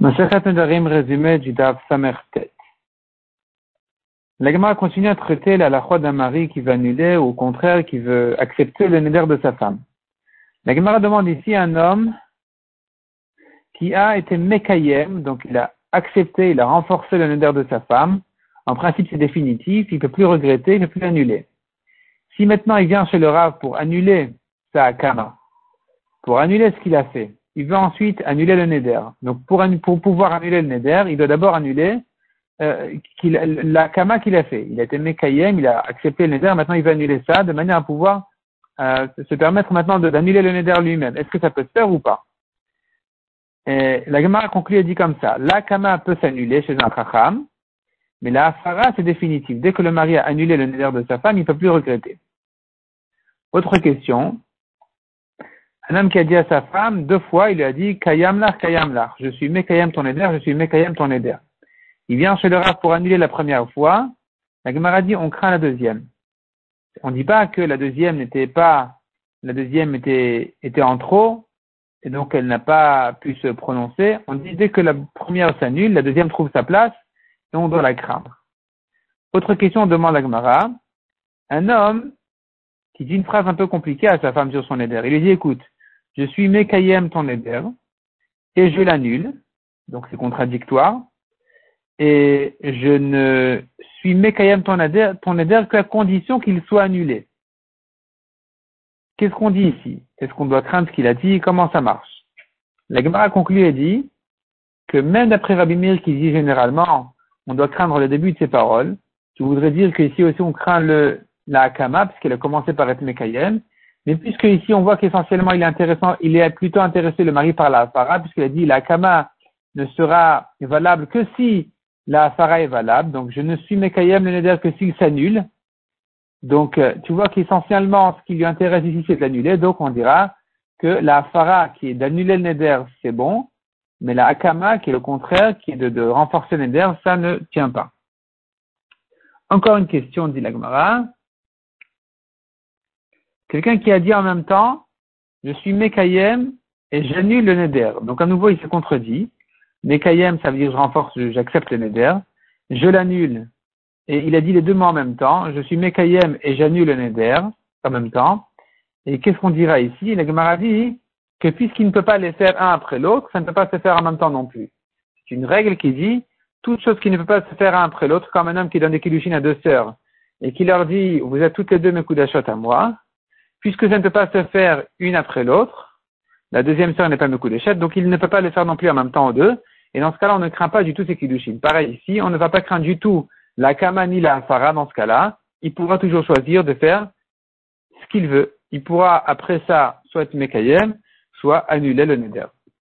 Résumé du Dav Samertet. L'Agma continue à traiter la lachwa d'un mari qui veut annuler ou au contraire qui veut accepter le neder de sa femme. L'Agma demande ici un homme qui a été mekayem, donc il a accepté, il a renforcé le neder de sa femme. En principe, c'est définitif, il ne peut plus regretter, il ne peut plus annuler. Si maintenant il vient chez le Rav pour annuler sa akama, pour annuler ce qu'il a fait, il veut ensuite annuler le neder. Donc pour, pour pouvoir annuler le neder, il doit d'abord annuler euh, la kama qu'il a fait. Il a été mekayem, il a accepté le neder, maintenant il veut annuler ça de manière à pouvoir euh, se permettre maintenant d'annuler le neder lui-même. Est-ce que ça peut se faire ou pas? Et La Gemara conclut et dit comme ça. La kama peut s'annuler chez un chacham, mais la afara c'est définitif. Dès que le mari a annulé le neder de sa femme, il ne peut plus regretter. Autre question, un homme qui a dit à sa femme deux fois, il lui a dit Kayam lach, Kayam lach. Je suis Mekayam ton éder, je suis Mekayam ton éder. Il vient chez le Rav pour annuler la première fois. La Gemara dit on craint la deuxième. On ne dit pas que la deuxième n'était pas, la deuxième était, était en trop, et donc elle n'a pas pu se prononcer. On dit que la première s'annule, la deuxième trouve sa place, et on doit la craindre. Autre question, on demande à Gemara. Un homme qui dit une phrase un peu compliquée à sa femme sur son éder. Il lui dit, écoute, je suis Mekayem ton éder, et je l'annule, donc c'est contradictoire, et je ne suis Mekayem ton éder, qu'à condition qu'il soit annulé. Qu'est-ce qu'on dit ici? Est-ce qu'on doit craindre ce qu'il a dit? Comment ça marche? La Gemara conclut et dit que même d'après Rabbi Mir qui dit généralement on doit craindre le début de ses paroles, je voudrais dire qu'ici aussi on craint le, la Hakama, puisqu'elle a commencé par être Mekayem, mais puisque ici on voit qu'essentiellement il est intéressant, il est plutôt intéressé le mari par la Hafara, puisqu'il a dit la Kama ne sera valable que si la Hafara est valable. Donc je ne suis Mekayem le Neder que s'il s'annule. Donc euh, tu vois qu'essentiellement ce qui lui intéresse ici c'est de l'annuler. Donc on dira que la Hafara qui est d'annuler le Neder c'est bon, mais la Akama qui est le contraire, qui est de, renforcer le Neder, ça ne tient pas. Encore une question, dit l'Agmara. Quelqu'un qui a dit en même temps, je suis Mekayem et j'annule le Neder. Donc à nouveau, il se contredit. Mekayem, ça veut dire je renforce, j'accepte le Neder. Je l'annule. Et il a dit les deux mots en même temps. Je suis Mekayem et j'annule le Neder en même temps. Et qu'est-ce qu'on dira ici? La Gemara dit que puisqu'il ne peut pas les faire un après l'autre, ça ne peut pas se faire en même temps non plus. C'est une règle qui dit toute chose qui ne peut pas se faire un après l'autre, comme un homme qui donne des kilushin à deux sœurs et qui leur dit vous êtes toutes les deux mes coups d'achot à moi, puisque ça ne peut pas se faire une après l'autre, la deuxième sœur n'est pas d'échec, donc il ne peut pas le faire non plus en même temps aux deux, et dans ce cas-là, on ne craint pas du tout ces kiddushin. Pareil ici, on ne va pas craindre du tout la kama ni la fara dans ce cas-là, il pourra toujours choisir de faire ce qu'il veut. Il pourra après ça soit mekayem, soit annuler le neder.